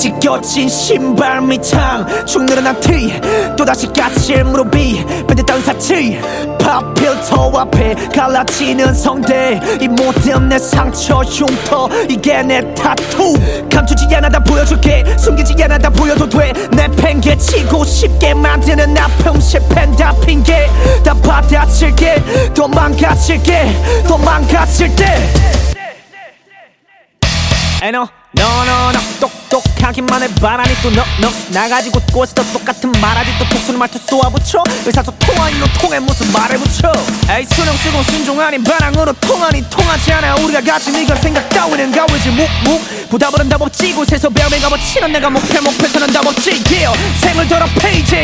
찢겨진 신발 밑창. 축 늘어난 티 또다시 까칠 무릎이 밴듯한 사치. 팝 필터 앞에 갈라지는 성대. 이 모든 내 상처 흉터 이게 내 타투. 감추지 않아 다 보여줄게. 숨기지 않아 다 보여도 돼내 팽개치고 쉽게 만드는 아픔 실패는 다 핑계. 다 받아칠게. 도망가칠게. 도망가칠 때 에이 no no 똑똑하기만 해. 바라니 또너너. 나가지고 꼬시도 똑같은 말하지 또 톡수는 말투 쏘아붙여. 의사소통한 이로 통해 무슨 말을 붙여. 에이 수능 쓰고 순종 아닌 반항으로 통하니 통하지 않아. 우리가 가진 이건 생각 따위는 가위지. 묵묵. 부담은 답 없지. 곳에서 배움에 가버치는 내가 목표 목표에서는 답 없지. Yeah. 생을 더러 페이지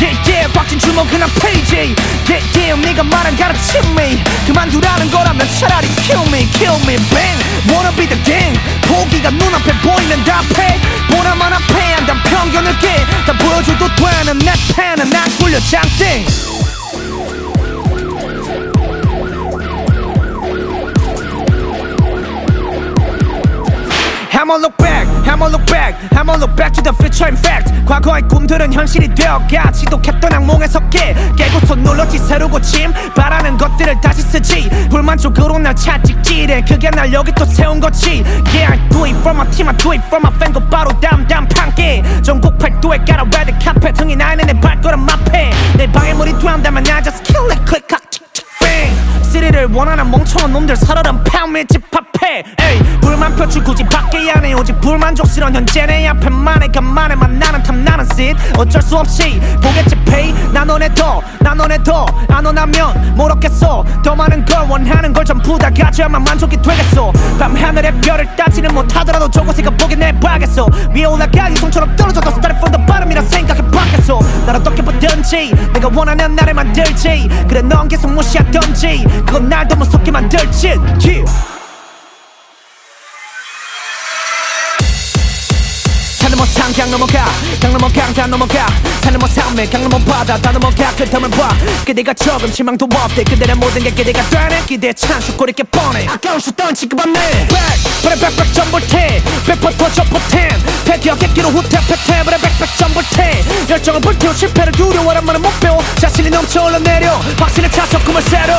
yeah yeah. 꽉진 주먹 그냥 페이지 yeah yeah. 네가 말한 가르침이 그만두라는 거라면 차라리 kill me kill me bang 보여줘도 되는 내 팬은 난 굴려 장땡. I'ma look back, I'ma look back, I'ma look back to the future in fact. 과거의 꿈들은 현실이 되어가 지독했던 악몽에서 깨 깨고서 눌렀지 새로 고침. 바라는 것들을 다시 쓰지. 불만족으로 날 찾지 찌래. 그게 날 여기 또 세운 거지. Yeah, I do it for my team, I do it for my fan. 고 바로 담담 판게 전국 팔도에 깔아 나는 내 발걸음 앞에 내 방해물이 된다면 I just kill it click 시리를 원하는 멍청한 놈들 살아란 팜에 집합해. 에이 불만 표출 굳이 밖에 안해 오직 불만족스러운 현재 내 앞에만 해 간만에 만나는 탐나는 씬 어쩔 수 없이 보겠지 페이 나 너네 더나 너네 더안 원하면 모르겠어. 더 많은 걸 원하는 걸 전부 다 가져야만 만족이 되겠어. 밤하늘의 별을 따지는 못하더라도 저곳에 가보게 내봐겠어. 위에 올라가기 손처럼 떨어져도 started from the bottom이라 생각해 봤겠어. 날 어떻게 보든지 내가 원하는 나를 만들지. 그래 넌 계속 무시하던지. 그건 날 더 무섭게 만들지. yeah. 뭐 상강 넘어가. 강 넘어 강다 넘어가. 산을 뭐 산맥 강 넘어 바다 다 넘어가. 끝함을 봐. 그대가 조금 희망도 없대. 그대의 모든 게 기대가 되네. 기대에 찬 꼬리게 뻔해. 아까운 수던 지금 없네. 백 그래 백백 전볼테 백퍼 터져 포텐 패기하겠기로 후퇴 패퇴 그래 백백 전볼테 열정을 불태워 실패를 두려워란 말은 못 배워. 자신이 넘쳐 올라내려. 확신에 차서 꿈을 새로